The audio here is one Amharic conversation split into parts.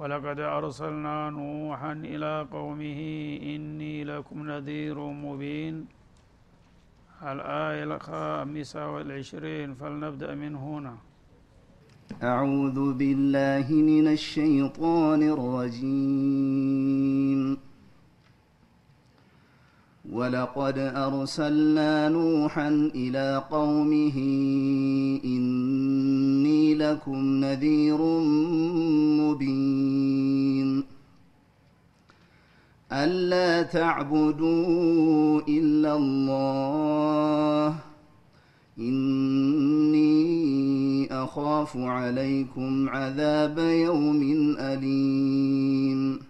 ولقد أرسلنا نوحا إلى قومه إني لكم نذير مبين. الآية الخامسة والعشرين فلنبدأ من هنا. أعوذ بالله من الشيطان الرجيم. ولقد أرسلنا نوحا إلى قومه لكم نذير مبين. ألا تعبدوا إلا الله. إني أخاف عليكم عذاب يوم أليم.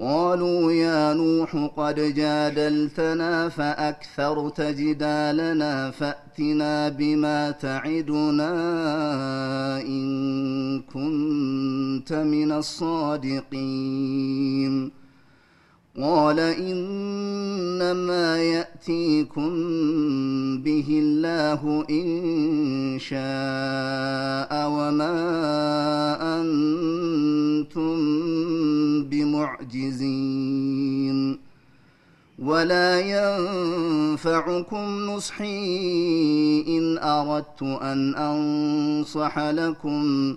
قالوا يا نوح قد جادلتنا فأكثرت جدالنا فأتنا بما تعدنا إن كنت من الصادقين قال إنما يأتيكم به الله إن شاء وما أنتم بمعجزين ولا ينفعكم نصحي إن أردت أن أنصح لكم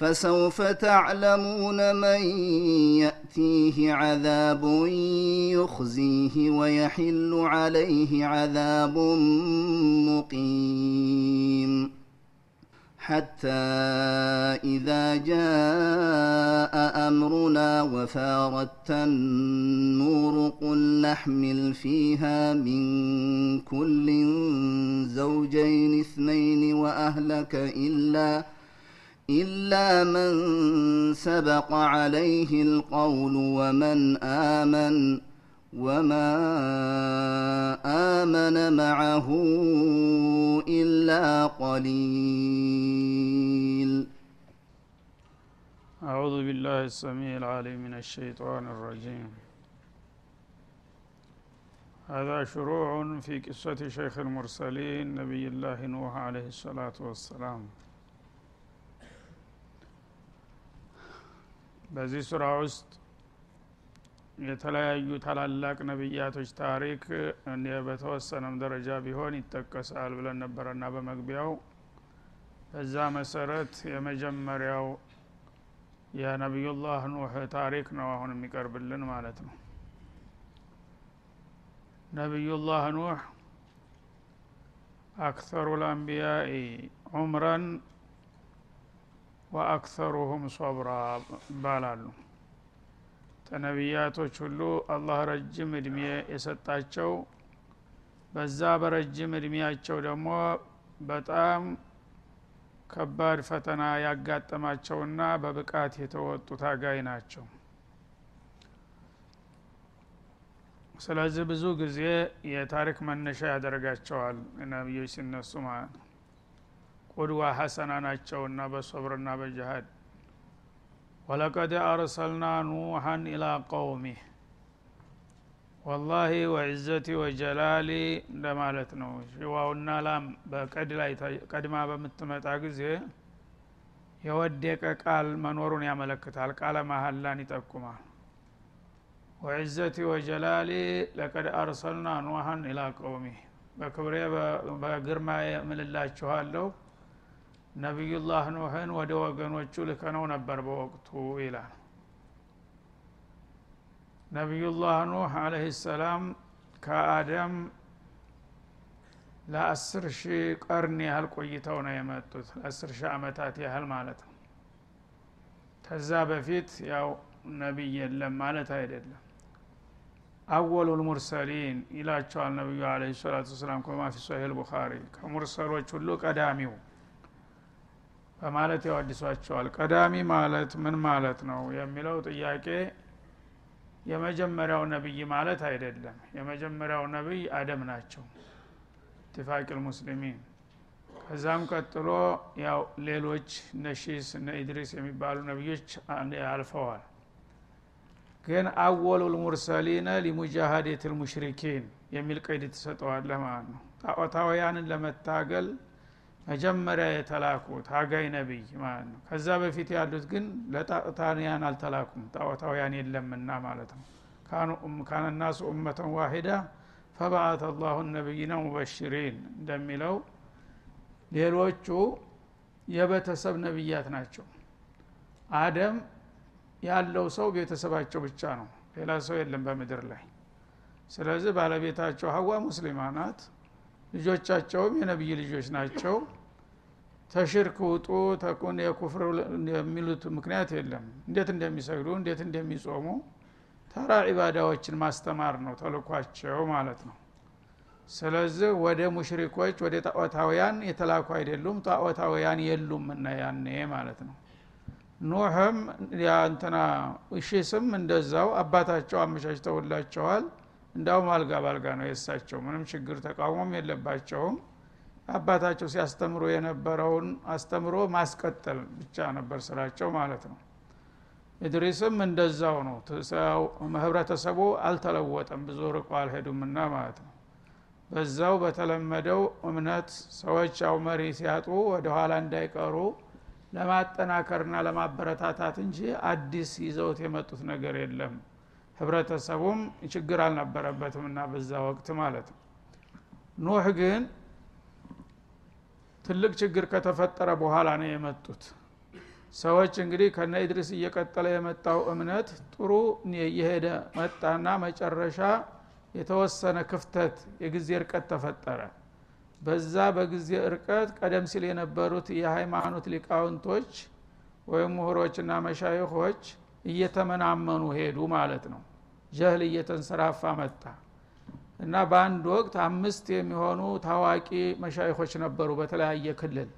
فسوف تعلمون من يأتيه عذاب يخزيه ويحل عليه عذاب مقيم. حتى إذا جاء أمرنا وفاردت النور قل نحمل فيها من كل زوجين اثنين وأهلك إلا إلا من سبق عليه القول ومن آمن وما آمن معه إلا قليل. أعوذ بالله السميع العليم من الشيطان الرجيم. هذا شروع في قصة شيخ المرسلين نبي الله نوح عليه الصلاة والسلام. በዚህ ሱራ ውስጥ የተለያዩ ታላላቅ ነቢያቶች ታሪክ በተወሰነም ደረጃ ቢሆን ይጠቀሳል ብለን ነበረና በመግቢያው። በዛ መሰረት የመጀመሪያው የነቢዩላህ ኑህ ታሪክ ነው አሁን የሚቀርብልን ማለት ነው። ነቢዩላህ ኑህ አክተሩ ልአንቢያኢ ዑምረን ወአክተሩሁም ሶብራ ይባላሉ ተነቢያቶች ሁሉ አላህ ረጅም እድሜ የሰጣቸው በዛ በረጅም እድሜያቸው ደግሞ በጣም ከባድ ፈተና ያጋጠማቸውና በብቃት የተወጡ ታጋይ ናቸው። ስለዚህ ብዙ ጊዜ የታሪክ መነሻ ያደርጋቸዋል ነቢዮች ሲነሱ ማለት ነው ቁድዋ ሐሰና ናቸውና በሶብርና በጅሃድ። ወለቀድ አርሰልና ኑሐን ኢላ ቀውሚህ ወላሂ ወዕዘቲ ወጀላሊ እንደማለት ነው። ሽዋውና ላም በቀድ ላይ ቀድማ በምትመጣ ጊዜ የወደቀ ቃል መኖሩን ያመለክታል። ቃለ መሀላን ይጠቁማል። ወዕዘቲ ወጀላሊ ለቀድ አርሰልና ኑሐን ኢላ ቀውሚህ በክብሬ በግርማ የምልላችኋለሁ ነቢዩላህ ኑህን ወደ ወገኖቹ ልከነው ነበር በወቅቱ ይላል። ነቢዩላህ ኑህ አለህ ሰላም ከአደም ለአስር ሺህ ቀርን ያህል ቆይተው ነው የመጡት። ለአስር ሺህ አመታት ያህል ማለት ነው። ከዛ በፊት ያው ነቢይ የለም ማለት አይደለም። አወሉል ሙርሰሊን ይላቸዋል ነቢዩ አለ ሰላቱ ወሰላም ከማ ፊ ሶሒህ ቡኻሪ። ከሙርሰሎች ሁሉ ቀዳሚው በማለት ያወድሷቸዋል ቀዳሚ ማለት ምን ማለት ነው የሚለው ጥያቄ የመጀመሪያው ነቢይ ማለት አይደለም። የመጀመሪያው ነቢይ አደም ናቸው። ኢትፋቅ ልሙስሊሚን ከዛም ቀጥሎ ያው ሌሎች እነ ሺስ እነ ኢድሪስ የሚባሉ ነቢዮች አልፈዋል። ግን አወሉ ልሙርሰሊነ ሊሙጃሃዴት ልሙሽሪኪን የሚል ቀይድ ትሰጠዋለህ ማለት ነው። ጣዖታውያንን ለመታገል መጀመሪያ የተላኩ ታጋይ ነቢይ ማለት ነው። ከዛ በፊት ያሉት ግን ለጣዖታውያን አልተላኩም ጣዖታውያን የለምና ማለት ነው። ካነ ናሱ ኡመተን ዋሂዳ ፈበአተ አላሁ ነቢይነ ሙበሽሪን እንደሚለው ሌሎቹ የቤተሰብ ነቢያት ናቸው። አደም ያለው ሰው ቤተሰባቸው ብቻ ነው ሌላ ሰው የለም በምድር ላይ። ስለዚህ ባለቤታቸው ሀዋ ሙስሊማ ናት ልጆቻቸውም የነቢይ ልጆች ናቸው። ተሽርክ ውጡ ተኩን የኩፍር የሚሉት ምክንያት የለም። እንዴት እንደሚሰግዱ እንዴት እንደሚጾሙ ተራ ዒባዳዎችን ማስተማር ነው ተልኳቸው ማለት ነው። ስለዚህ ወደ ሙሽሪኮች ወደ ጣዖታውያን የተላኩ አይደሉም። ጣዖታውያን የሉም እና ያኔ ማለት ነው። ኑህም እንትና እሺስም እንደዛው አባታቸው አመቻችተውላቸዋል እንዳውም አልጋ ባልጋ ነው የእሳቸው። ምንም ችግር ተቃውሞም የለባቸውም። አባታቸው ሲያስተምሩ የነበረውን አስተምሮ ማስቀጠል ብቻ ነበር ስራቸው ማለት ነው። ኢድሪስም እንደዛው ነው። ህብረተሰቡ አልተለወጠም። ብዙ ርቆ አልሄዱምና ማለት ነው። በዛው በተለመደው እምነት ሰዎች ያው መሪ ሲያጡ ወደ ኋላ እንዳይቀሩ ለማጠናከርና ለማበረታታት እንጂ አዲስ ይዘውት የመጡት ነገር የለም ህብረተሰቡም ችግር አልነበረበትም እና በዛ ወቅት ማለት ነው። ኑህ ግን ትልቅ ችግር ከተፈጠረ በኋላ ነው የመጡት። ሰዎች እንግዲህ ከነ ኢድሪስ እየቀጠለ የመጣው እምነት ጥሩ እየሄደ መጣና መጨረሻ የተወሰነ ክፍተት የጊዜ እርቀት ተፈጠረ። በዛ በጊዜ እርቀት ቀደም ሲል የነበሩት የሃይማኖት ሊቃውንቶች ወይም ምሁሮችና መሻይኾች እየተመናመኑ ሄዱ ማለት ነው ጀህል እየተንሰራፋ መጣ። እና በአንድ ወቅት አምስት የሚሆኑ ታዋቂ መሻይኾች ነበሩ በተለያየ ክልል።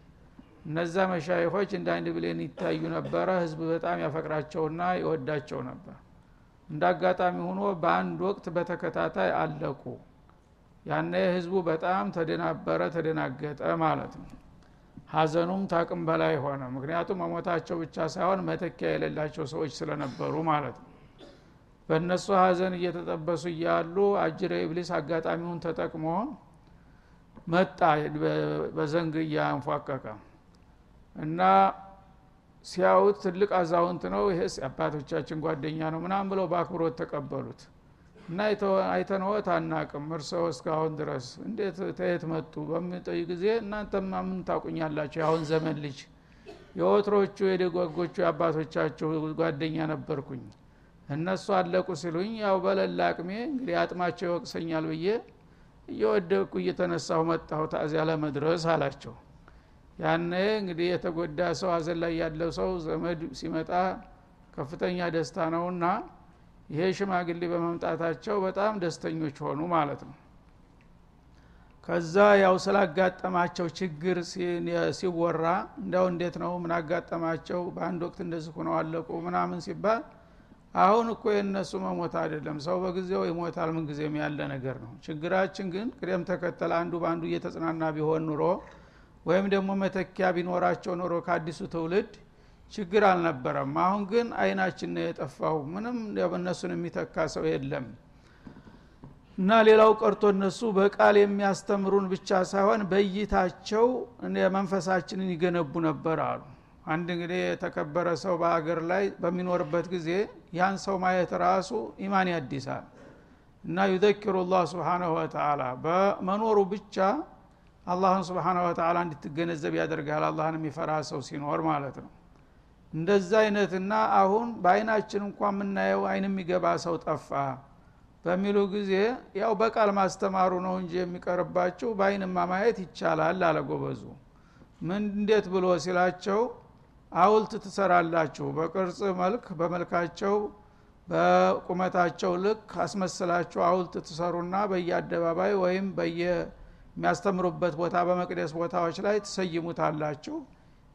እነዛ መሻይኾች እንደ አንድ ብሌን ይታዩ ነበረ ህዝብ በጣም ያፈቅራቸውና ይወዳቸው ነበር። እንደ አጋጣሚ ሆኖ በአንድ ወቅት በተከታታይ አለቁ። ያነ ህዝቡ በጣም ተደናበረ ተደናገጠ ማለት ነው። ሀዘኑም ታቅም በላይ ሆነ። ምክንያቱም መሞታቸው ብቻ ሳይሆን መተኪያ የሌላቸው ሰዎች ስለነበሩ ማለት ነው በእነሱ ሀዘን እየተጠበሱ እያሉ አጅረ ኢብሊስ አጋጣሚውን ተጠቅሞ መጣ በዘንግ እያንፏቀቀ እና ሲያዩት ትልቅ አዛውንት ነው። ይሄስ አባቶቻችን ጓደኛ ነው ምናም ብለው በአክብሮት ተቀበሉት። እና አይተነወት አናቅም እርሰው እስካሁን ድረስ እንዴት ተየት መጡ በሚጠይ ጊዜ እናንተማ ምን ታቁኛላችሁ? የአሁን ዘመን ልጅ የወትሮቹ የደጓጎቹ የአባቶቻችሁ ጓደኛ ነበርኩኝ እነሱ አለቁ ሲሉኝ ያው በለላ አቅሜ እንግዲህ አጥማቸው ይወቅሰኛል ብዬ እየወደቅኩ እየተነሳሁ መጣሁ ታዚያ ለመድረስ አላቸው። ያነ እንግዲህ የተጎዳ ሰው አዘን ላይ ያለው ሰው ዘመድ ሲመጣ ከፍተኛ ደስታ ነውና ይሄ ሽማግሌ በመምጣታቸው በጣም ደስተኞች ሆኑ ማለት ነው። ከዛ ያው ስላጋጠማቸው ችግር ሲወራ እንዲያው እንዴት ነው? ምን አጋጠማቸው? በአንድ ወቅት እንደዚህ ሆነው አለቁ? ምናምን ሲባል አሁን እኮ የእነሱ መሞት አይደለም። ሰው በጊዜው ይሞታል ምን ጊዜም ያለ ነገር ነው። ችግራችን ግን ቅደም ተከተል አንዱ በአንዱ እየተጽናና ቢሆን ኑሮ ወይም ደግሞ መተኪያ ቢኖራቸው ኖሮ ከአዲሱ ትውልድ ችግር አልነበረም። አሁን ግን አይናችን ነው የጠፋው። ምንም እነሱን የሚተካ ሰው የለም። እና ሌላው ቀርቶ እነሱ በቃል የሚያስተምሩን ብቻ ሳይሆን በእይታቸው መንፈሳችንን ይገነቡ ነበር አሉ አንድ እንግዲህ የተከበረ ሰው በሀገር ላይ በሚኖርበት ጊዜ ያን ሰው ማየት ራሱ ኢማን ያዲሳል እና ዩዘኪሩ ላህ ስብሓናሁ ወተላ በመኖሩ ብቻ አላህን ስብሓነ ወተላ እንድትገነዘብ ያደርጋል አላህን የሚፈራ ሰው ሲኖር ማለት ነው። እንደዛ አይነትና አሁን በአይናችን እንኳ የምናየው አይን የሚገባ ሰው ጠፋ በሚሉ ጊዜ ያው በቃል ማስተማሩ ነው እንጂ የሚቀርባችሁ በአይንማ ማየት ይቻላል አለጎበዙ ምን እንዴት ብሎ ሲላቸው አውልት ትሰራላችሁ። በቅርጽ መልክ በመልካቸው በቁመታቸው ልክ አስመስላችሁ አውልት ትሰሩና በየአደባባይ ወይም በየሚያስተምሩበት ቦታ በመቅደስ ቦታዎች ላይ ትሰይሙታላችሁ።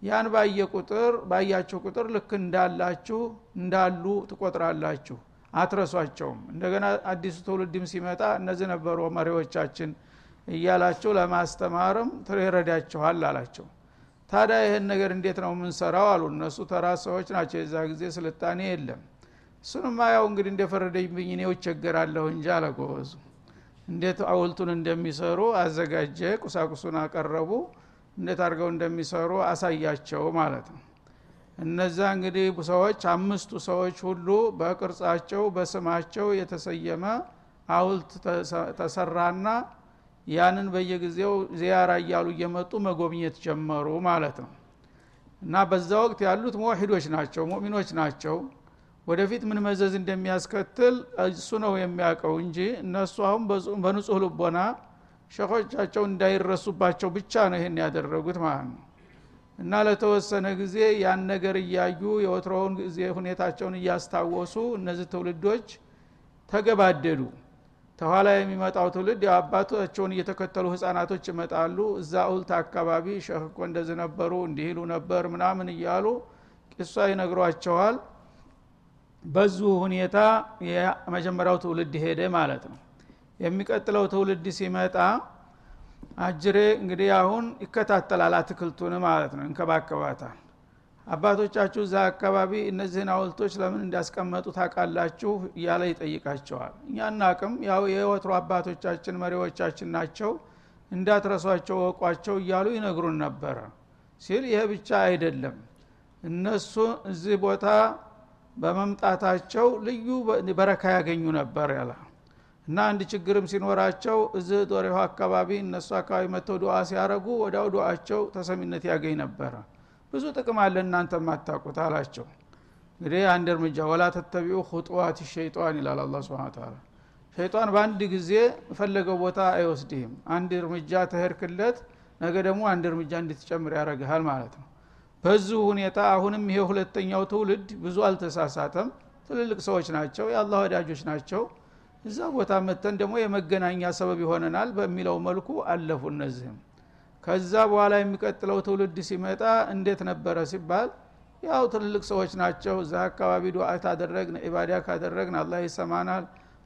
ያን ባየ ቁጥር ባያችሁ ቁጥር ልክ እንዳላችሁ እንዳሉ ትቆጥራላችሁ። አትረሷቸውም። እንደገና አዲሱ ትውልድም ሲመጣ እነዚህ ነበሩ መሪዎቻችን እያላችሁ ለማስተማርም ይረዳችኋል አላቸው ታዲያ ይህን ነገር እንዴት ነው የምንሰራው? አሉ። እነሱ ተራ ሰዎች ናቸው። የዛ ጊዜ ስልጣኔ የለም። እሱንማ ያው እንግዲህ እንደፈረደብኝ እኔው ይቸገራለሁ እንጂ አለጎበዙ እንዴት አውልቱን እንደሚሰሩ አዘጋጀ ቁሳቁሱን አቀረቡ። እንዴት አድርገው እንደሚሰሩ አሳያቸው ማለት ነው። እነዛ እንግዲህ ሰዎች አምስቱ ሰዎች ሁሉ በቅርጻቸው በስማቸው የተሰየመ አውልት ተሰራና ያንን በየጊዜው ዚያራ እያሉ እየመጡ መጎብኘት ጀመሩ ማለት ነው። እና በዛ ወቅት ያሉት ሙዋሂዶች ናቸው ሙእሚኖች ናቸው። ወደፊት ምን መዘዝ እንደሚያስከትል እሱ ነው የሚያውቀው እንጂ እነሱ አሁን በንጹህ ልቦና ሸኾቻቸው እንዳይረሱባቸው ብቻ ነው ይሄን ያደረጉት ማለት ነው። እና ለተወሰነ ጊዜ ያን ነገር እያዩ የወትሮውን ጊዜ ሁኔታቸውን እያስታወሱ እነዚህ ትውልዶች ተገባደዱ ተኋላ የሚመጣው ትውልድ አባቶቻቸውን እየተከተሉ ህፃናቶች ይመጣሉ። እዛ ኡልት አካባቢ ሸህ እኮ እንደዚህ ነበሩ እንዲህ ነበር ምናምን እያሉ ቂሷ ይነግሯቸዋል። በዙ ሁኔታ የመጀመሪያው ትውልድ ሄደ ማለት ነው። የሚቀጥለው ትውልድ ሲመጣ አጅሬ እንግዲህ አሁን ይከታተላል አትክልቱን ማለት ነው እንከባከባታል አባቶቻችሁ እዛ አካባቢ እነዚህን አውልቶች ለምን እንዳስቀመጡ ታውቃላችሁ? እያለ ይጠይቃቸዋል። እኛ እናቅም ያው የወትሮ አባቶቻችን መሪዎቻችን ናቸው። እንዳትረሷቸው ወቋቸው እያሉ ይነግሩን ነበረ ሲል ይሄ ብቻ አይደለም። እነሱ እዚህ ቦታ በመምጣታቸው ልዩ በረካ ያገኙ ነበር ያለ እና አንድ ችግርም ሲኖራቸው እዚህ ዶሬሆ አካባቢ እነሱ አካባቢ መጥተው ዱዓ ሲያረጉ ወዲያው ዱዓቸው ተሰሚነት ያገኝ ነበረ ብዙ ጥቅም አለ እናንተ ማታቁት አላቸው። እንግዲህ አንድ እርምጃ ወላ ተተቢዑ ሁጥዋት ሸይጣን ይላል አላ ስብን ታላ ሸይጣን በአንድ ጊዜ ፈለገው ቦታ አይወስድህም። አንድ እርምጃ ተሄድክለት ነገ ደግሞ አንድ እርምጃ እንድትጨምር ያደረግሃል ማለት ነው። በዚሁ ሁኔታ አሁንም ይሄ ሁለተኛው ትውልድ ብዙ አልተሳሳተም። ትልልቅ ሰዎች ናቸው የአላህ ወዳጆች ናቸው። እዛ ቦታ መተን ደግሞ የመገናኛ ሰበብ ይሆነናል በሚለው መልኩ አለፉ እነዚህም ከዛ በኋላ የሚቀጥለው ትውልድ ሲመጣ እንዴት ነበረ ሲባል ያው ትልልቅ ሰዎች ናቸው እዛ አካባቢ ዱዓ ካደረግን ኢባዳ ካደረግን አላህ ይሰማናል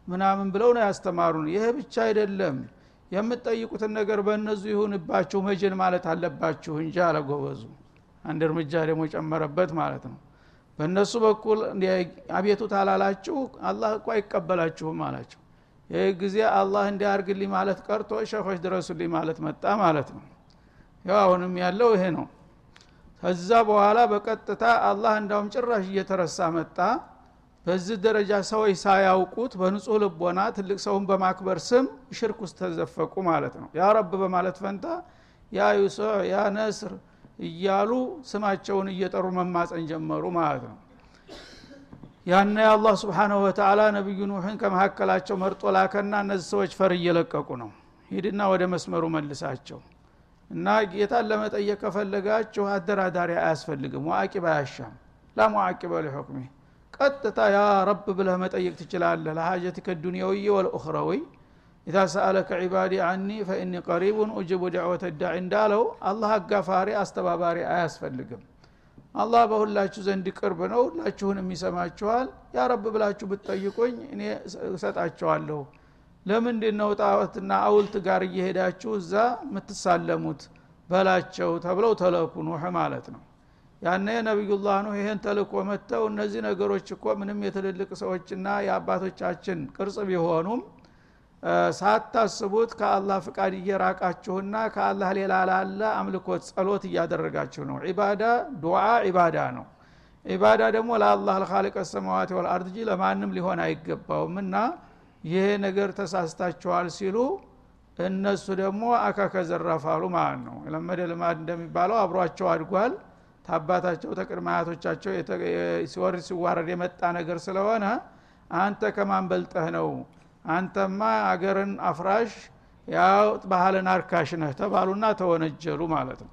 ምናምን ብለው ነው ያስተማሩን። ይሄ ብቻ አይደለም። የምትጠይቁትን ነገር በእነዙ ይሁንባችሁ መጀን ማለት አለባችሁ እንጂ አለጎበዙ። አንድ እርምጃ ደግሞ ጨመረበት ማለት ነው። በእነሱ በኩል አቤቱ ታላላችሁ አላህ እኮ አይቀበላችሁም አላቸው። ይህ ጊዜ አላህ እንዲያርግልኝ ማለት ቀርቶ ሸኾች ድረሱልኝ ማለት መጣ ማለት ነው ያው አሁንም ያለው ይሄ ነው። ከዛ በኋላ በቀጥታ አላህ እንዳውም ጭራሽ እየተረሳ መጣ። በዚህ ደረጃ ሰዎች ሳያውቁት በንጹህ ልቦና ትልቅ ሰውን በማክበር ስም ሽርክ ውስጥ ተዘፈቁ ማለት ነው። ያ ረብ በማለት ፈንታ ያ ዩሱዕ ያ ነስር እያሉ ስማቸውን እየጠሩ መማፀን ጀመሩ ማለት ነው። ያነ አላህ ስብሓናሁ ወተላ ነቢዩ ኑሕን ከመካከላቸው መርጦ ላከና እነዚህ ሰዎች ፈር እየለቀቁ ነው። ሂድና ወደ መስመሩ መልሳቸው እና ጌታን ለመጠየቅ ከፈለጋችሁ አደራዳሪ አያስፈልግም ሙአቂብ አያሻም። ላ ሙአቂበ ሊሑክሚ ቀጥታ ያ ረብ ብለህ መጠየቅ ትችላለህ። ለሀጀትከ ዱንያዊ ወልኡኽረዊ ኢዛ ሰአለከ ዒባዲ አኒ ፈኢኒ ቀሪቡን ኡጅቡ ድዕወተ ዳዒ እንዳለው አላህ አጋፋሪ አስተባባሪ አያስፈልግም። አላህ በሁላችሁ ዘንድ ቅርብ ነው ሁላችሁንም ይሰማችኋል። ያ ረብ ብላችሁ ብትጠይቁኝ እኔ እሰጣቸዋለሁ ለምንድን ነው ጣዖትና አውልት ጋር እየሄዳችሁ እዛ የምትሳለሙት? በላቸው ተብለው ተለኩ ኑህ ማለት ነው። ያነ ነቢዩላህ ኑህ ይህን ተልኮ መጥተው እነዚህ ነገሮች እኮ ምንም የትልልቅ ሰዎችና የአባቶቻችን ቅርጽ ቢሆኑም ሳታስቡት ከአላህ ፍቃድ እየራቃችሁና ከአላህ ሌላ ላለ አምልኮት ጸሎት እያደረጋችሁ ነው። ዒባዳ ዱዓ ዒባዳ ነው። ዒባዳ ደግሞ ለአላህ ልካልቀ ሰማዋት ወልአርድ እንጂ ለማንም ሊሆን አይገባውም እና ይሄ ነገር ተሳስታችኋል ሲሉ እነሱ ደግሞ አካከ ማለት ነው። የለመደ ልማድ እንደሚባለው አብሯቸው አድጓል። ታባታቸው ተቅድመ አያቶቻቸው ሲወርድ ሲዋረድ የመጣ ነገር ስለሆነ አንተ ከማን በልጠህ ነው? አንተማ አገርን አፍራሽ ያው ባህልን አርካሽ ነህ ተባሉና ተወነጀሉ ማለት ነው።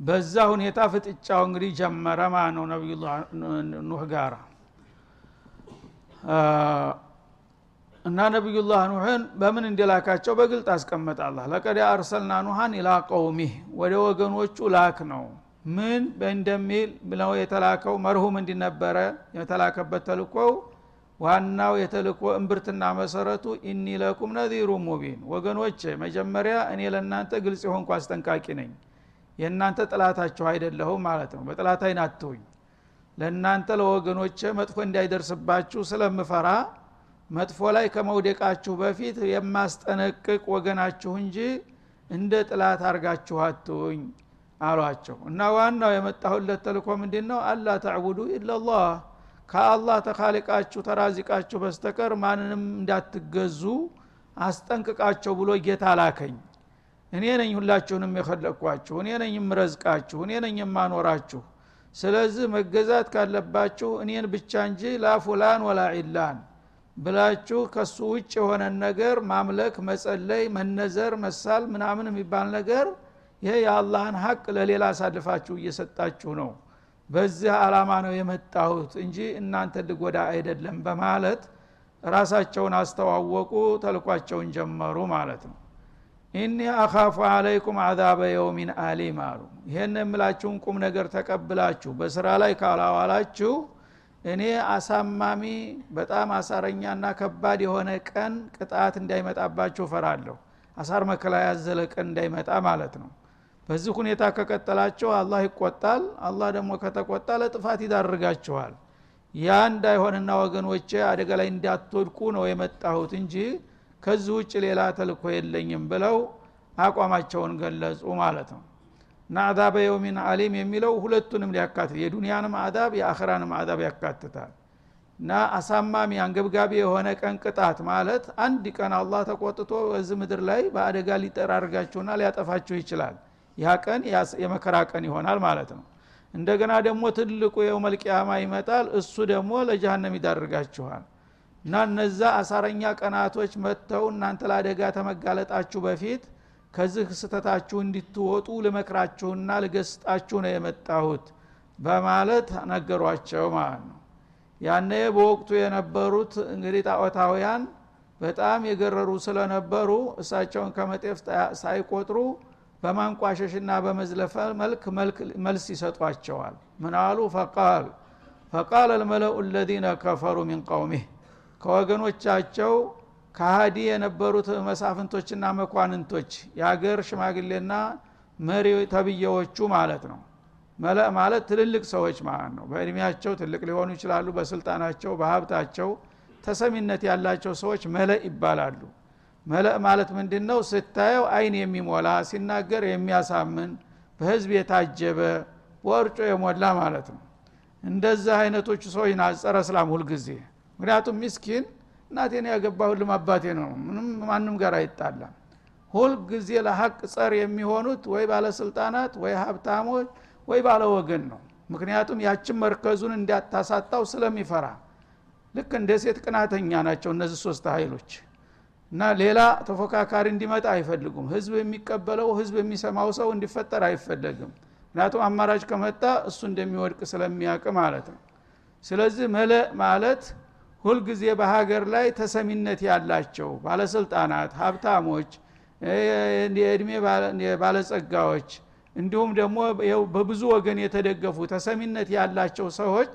በዛ ሁኔታ ፍጥጫው እንግዲህ ጀመረ ማለት ነው ነቢዩላ ኑህ ጋራ እና ነቢዩላህ ኑህን በምን እንደላካቸው በግልጥ አስቀመጠ አላ ለቀድ አርሰልና ኑሃን ኢላ ቀውሚህ ወደ ወገኖቹ ላክ ነው። ምን እንደሚል ብለው የተላከው መርሁም እንዲነበረ የተላከበት ተልኮው ዋናው የተልኮ እምብርትና መሰረቱ ኢኒ ለኩም ነዚሩ ሙቢን። ወገኖች መጀመሪያ እኔ ለእናንተ ግልጽ የሆንኩ አስጠንቃቂ ነኝ። የእናንተ ጥላታችሁ አይደለሁም ማለት ነው። በጥላት አይን ለእናንተ ለወገኖች መጥፎ እንዳይደርስባችሁ ስለምፈራ መጥፎ ላይ ከመውደቃችሁ በፊት የማስጠነቅቅ ወገናችሁ እንጂ እንደ ጥላት አርጋችሁ አትሁኝ አሏቸው። እና ዋናው የመጣሁለት ተልኮ ምንድን ነው አላ ተዕቡዱ ኢላላህ ከአላህ ተካሊቃችሁ ተራዚቃችሁ በስተቀር ማንንም እንዳትገዙ አስጠንቅቃቸው ብሎ ጌታ ላከኝ። እኔ ነኝ ሁላችሁንም የከለቅኳችሁ እኔ ነኝ የምረዝቃችሁ እኔ ነኝ የማኖራችሁ ስለዚህ መገዛት ካለባችሁ እኔን ብቻ እንጂ ላፉላን ወላ ዒላን ብላችሁ ከሱ ውጭ የሆነን ነገር ማምለክ መጸለይ መነዘር መሳል ምናምን የሚባል ነገር ይሄ የአላህን ሀቅ ለሌላ አሳልፋችሁ እየሰጣችሁ ነው። በዚህ አላማ ነው የመጣሁት እንጂ እናንተ ልጎዳ አይደለም በማለት ራሳቸውን አስተዋወቁ ተልኳቸውን ጀመሩ ማለት ነው ኢኒ አኻፉ አለይኩም አዛበ የውሚን አሊም አሉ። ይህን የምላችሁን ቁም ነገር ተቀብላችሁ በስራ ላይ ካላዋላችሁ እኔ አሳማሚ በጣም አሳረኛና ከባድ የሆነ ቀን ቅጣት እንዳይመጣባችሁ ፈራለሁ አሳር መከላ ያዘለ ቀን እንዳይመጣ ማለት ነው። በዚህ ሁኔታ ከቀጠላችሁ አላህ ይቆጣል። አላህ ደግሞ ከተቆጣ ለጥፋት ይዳርጋችኋል። ያ እንዳይሆንና ወገኖቼ አደጋ ላይ እንዳትወድቁ ነው የመጣሁት እንጂ ከዚህ ውጭ ሌላ ተልኮ የለኝም ብለው አቋማቸውን ገለጹ ማለት ነው። እና አዛበ የውሚን አሊም የሚለው ሁለቱንም ሊያካትት የዱንያንም አዛብ የአኽራንም አዛብ ያካትታል። እና አሳማሚ አንገብጋቢ የሆነ ቀን ቅጣት ማለት አንድ ቀን አላህ ተቆጥቶ በዚህ ምድር ላይ በአደጋ ሊጠራርጋችሁና ሊያጠፋችሁ ይችላል። ያ ቀን የመከራ ቀን ይሆናል ማለት ነው። እንደገና ደግሞ ትልቁ የውመልቅያማ ይመጣል። እሱ ደግሞ ለጀሃነም ይዳርጋችኋል እና እነዛ አሳረኛ ቀናቶች መጥተው እናንተ ለአደጋ ተመጋለጣችሁ በፊት ከዚህ ስተታችሁ እንዲትወጡ ልመክራችሁና ልገስጣችሁ ነው የመጣሁት በማለት ነገሯቸው ማለት ነው። ያነ በወቅቱ የነበሩት እንግዲህ ጣዖታውያን በጣም የገረሩ ስለነበሩ እሳቸውን ከመጤፍ ሳይቆጥሩ በማንቋሸሽና በመዝለፈ መልክ መልስ ይሰጧቸዋል። ምን አሉ? ፈቃል ፈቃል አልመለኡ ለዚነ ከፈሩ ሚን ቀውሚህ ከወገኖቻቸው ከሃዲ የነበሩት መሳፍንቶችና መኳንንቶች የአገር ሽማግሌና መሪ ተብዬዎቹ ማለት ነው። ማለት ትልልቅ ሰዎች ማለት ነው። በእድሜያቸው ትልቅ ሊሆኑ ይችላሉ። በስልጣናቸው በሀብታቸው ተሰሚነት ያላቸው ሰዎች መለእ ይባላሉ። መለእ ማለት ምንድን ነው ስታየው አይን የሚሞላ ሲናገር የሚያሳምን በህዝብ የታጀበ ወርጮ የሞላ ማለት ነው። እንደዚህ አይነቶቹ ሰዎች ናጸረ እስላም ሁልጊዜ ምክንያቱም ሚስኪን እናቴን ያገባ ሁሉም አባቴ ነው። ምንም ማንም ጋር አይጣላም። ሁልጊዜ ለሀቅ ጸር የሚሆኑት ወይ ባለስልጣናት ወይ ሀብታሞች ወይ ባለወገን ነው። ምክንያቱም ያችን መርከዙን እንዲያታሳጣው ስለሚፈራ። ልክ እንደ ሴት ቅናተኛ ናቸው እነዚህ ሶስት ኃይሎች። እና ሌላ ተፎካካሪ እንዲመጣ አይፈልጉም። ህዝብ የሚቀበለው ህዝብ የሚሰማው ሰው እንዲፈጠር አይፈለግም። ምክንያቱም አማራጭ ከመጣ እሱ እንደሚወድቅ ስለሚያውቅ ማለት ነው። ስለዚህ መለ ማለት ሁልጊዜ በሀገር ላይ ተሰሚነት ያላቸው ባለስልጣናት ሀብታሞች የእድሜ ባለጸጋዎች እንዲሁም ደግሞ በብዙ ወገን የተደገፉ ተሰሚነት ያላቸው ሰዎች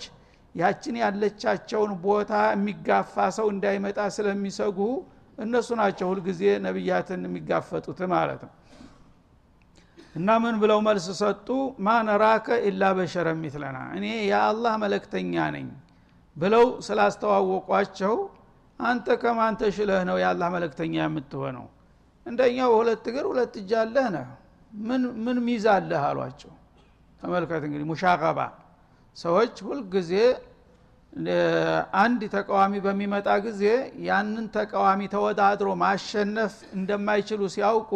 ያችን ያለቻቸውን ቦታ የሚጋፋ ሰው እንዳይመጣ ስለሚሰጉ እነሱ ናቸው ሁልጊዜ ነቢያትን የሚጋፈጡት ማለት ነው። እና ምን ብለው መልስ ሰጡ? ማነራከ ኢላ በሸረ ሚትለና። እኔ የአላህ መለክተኛ ነኝ ብለው ስላስተዋወቋቸው አንተ ከማን ተሽለህ ነው የአላህ መለክተኛ የምትሆነው? እንደኛው ሁለት እግር ሁለት እጅ አለህ ነህ። ምን ሚዛ አለህ አሏቸው። ተመልከት እንግዲህ ሙሻቀባ ሰዎች ሁልጊዜ አንድ ተቃዋሚ በሚመጣ ጊዜ ያንን ተቃዋሚ ተወዳድሮ ማሸነፍ እንደማይችሉ ሲያውቁ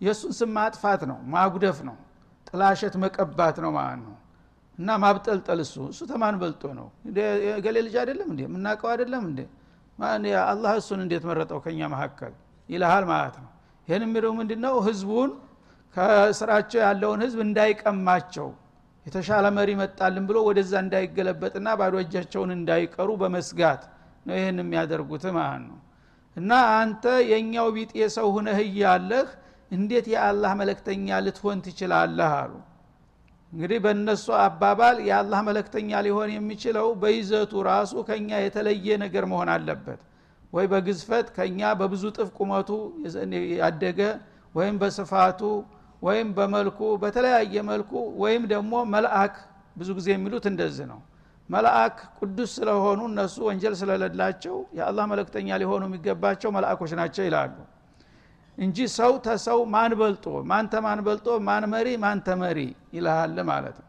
የእሱን ስም ማጥፋት ነው ማጉደፍ ነው ጥላሸት መቀባት ነው ማለት ነው እና ማብጠልጠል እሱ እሱ ተማን በልጦ ነው። ገሌ ልጅ አይደለም እንዴ? የምናውቀው አይደለም እንዴ? አላህ እሱን እንዴት መረጠው ከኛ መካከል ይልሃል ማለት ነው። ይህን የሚለው ምንድ ነው ህዝቡን ከስራቸው ያለውን ህዝብ እንዳይቀማቸው የተሻለ መሪ መጣልን ብሎ ወደዛ እንዳይገለበጥና ባዶ እጃቸውን እንዳይቀሩ በመስጋት ነው ይህን የሚያደርጉት ማለት ነው። እና አንተ የእኛው ቢጤ ሰው ሁነህ እያለህ እንዴት የአላህ መለክተኛ ልትሆን ትችላለህ አሉ እንግዲህ በእነሱ አባባል የአላህ መለክተኛ ሊሆን የሚችለው በይዘቱ ራሱ ከኛ የተለየ ነገር መሆን አለበት። ወይ በግዝፈት ከኛ በብዙ ጥፍ ቁመቱ ያደገ ወይም በስፋቱ ወይም በመልኩ በተለያየ መልኩ ወይም ደግሞ መልአክ ብዙ ጊዜ የሚሉት እንደዚህ ነው። መልአክ ቅዱስ ስለሆኑ እነሱ ወንጀል ስለሌላቸው የአላህ መለክተኛ ሊሆኑ የሚገባቸው መልአኮች ናቸው ይላሉ እንጂ ሰው ተሰው ማን በልጦ ማን ተማን በልጦ ማን መሪ ማን ተመሪ ይልሃል ማለት ነው።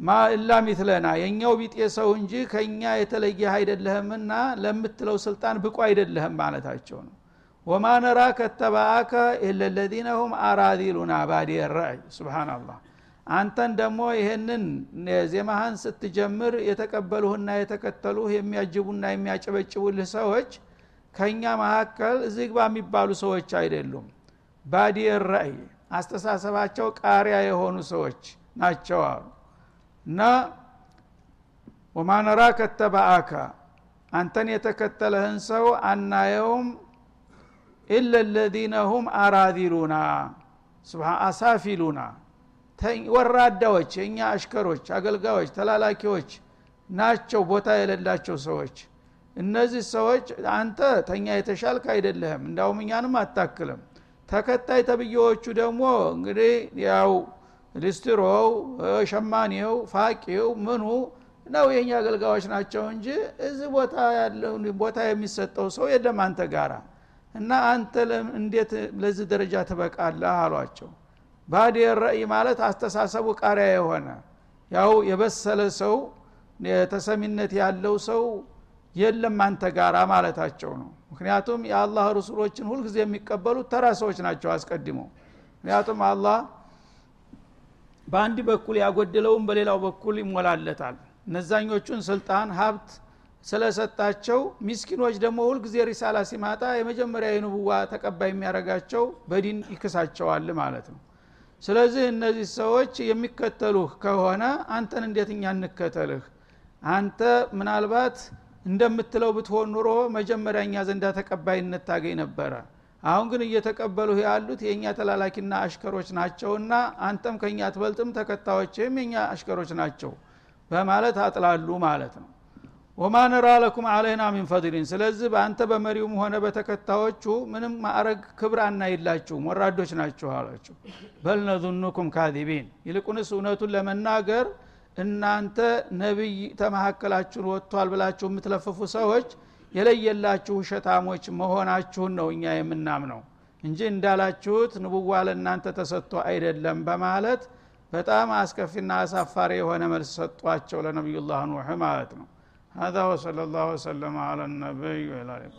ማ እላ ሚትለና የእኛው ቢጤ ሰው እንጂ ከእኛ የተለየ አይደለህምና ለምትለው ስልጣን ብቁ አይደለህም ማለታቸው ነው። ወማ ነራ ከተባአከ ኢለለዚነ ሁም አራዲሉና ባዲ ራእይ ስብናላህ አንተን ደግሞ ይህንን ዜማህን ስትጀምር የተቀበሉህና የተከተሉህ የሚያጅቡና የሚያጨበጭቡልህ ሰዎች ከእኛ መካከል እዚህ ግባ የሚባሉ ሰዎች አይደሉም። ባዲ ራእይ አስተሳሰባቸው ቃሪያ የሆኑ ሰዎች ናቸው አሉ። እና ወማነራ ከተባአካ አንተን የተከተለህን ሰው አናየውም ኢለ ለዚነ ሁም አራዚሉና አሳፊሉና። ወራዳዎች የእኛ አሽከሮች አገልጋዮች ተላላኪዎች ናቸው ቦታ የሌላቸው ሰዎች እነዚህ ሰዎች አንተ ተኛ የተሻልክ አይደለህም እንዳውም እኛንም አታክልም። ተከታይ ተብዬዎቹ ደግሞ እንግዲህ ያው ሊስትሮው ሸማኔው ፋቂው ምኑ ነው የኛ አገልጋዮች ናቸው እንጂ እዚህ ቦታ ያለው ቦታ የሚሰጠው ሰው የለም አንተ ጋራ። እና አንተ እንዴት ለዚህ ደረጃ ትበቃለህ? አሏቸው። ባድ ረእይ ማለት አስተሳሰቡ ቃሪያ የሆነ ያው የበሰለ ሰው ተሰሚነት ያለው ሰው የለም አንተ ጋራ ማለታቸው ነው። ምክንያቱም የአላህ ረሱሎችን ሁልጊዜ የሚቀበሉት ተራ ሰዎች ናቸው አስቀድመው ምክንያቱም አላህ በአንድ በኩል ያጎደለውን በሌላው በኩል ይሞላለታል። እነዛኞቹን ስልጣን ሀብት ስለሰጣቸው ሚስኪኖች ደግሞ ሁልጊዜ ሪሳላ ሲማጣ የመጀመሪያ የንቡዋ ተቀባይ የሚያደርጋቸው በዲን ይክሳቸዋል ማለት ነው። ስለዚህ እነዚህ ሰዎች የሚከተሉህ ከሆነ አንተን እንዴት እኛ እንከተልህ? አንተ ምናልባት እንደምትለው ብትሆን ኑሮ መጀመሪያ እኛ ዘንዳ ተቀባይነት ታገኝ ነበረ። አሁን ግን እየተቀበሉህ ያሉት የእኛ ተላላኪና አሽከሮች ናቸውና አንተም ከእኛ አትበልጥም ተከታዮችም የእኛ አሽከሮች ናቸው በማለት አጥላሉ ማለት ነው። ወማ ነራ ለኩም አለይና ሚን ፈድሊን። ስለዚህ በአንተ በመሪውም ሆነ በተከታዮቹ ምንም ማዕረግ ክብር አናይላችሁም ወራዶች ናችሁ አላቸው በል ነዙኑኩም ካዚቢን። ይልቁንስ እውነቱን ለመናገር እናንተ ነቢይ ተመካከላችሁን ወጥቷል ብላችሁ የምትለፍፉ ሰዎች የለየላችሁ ውሸታሞች መሆናችሁን ነው እኛ የምናምነው እንጂ እንዳላችሁት ንቡዋ ለእናንተ ተሰጥቶ አይደለም በማለት በጣም አስከፊና አሳፋሪ የሆነ መልስ ሰጧቸው ለነቢዩላህ ኑሕ ማለት ነው هذا وصلى الله وسلم على النبي وعلى اله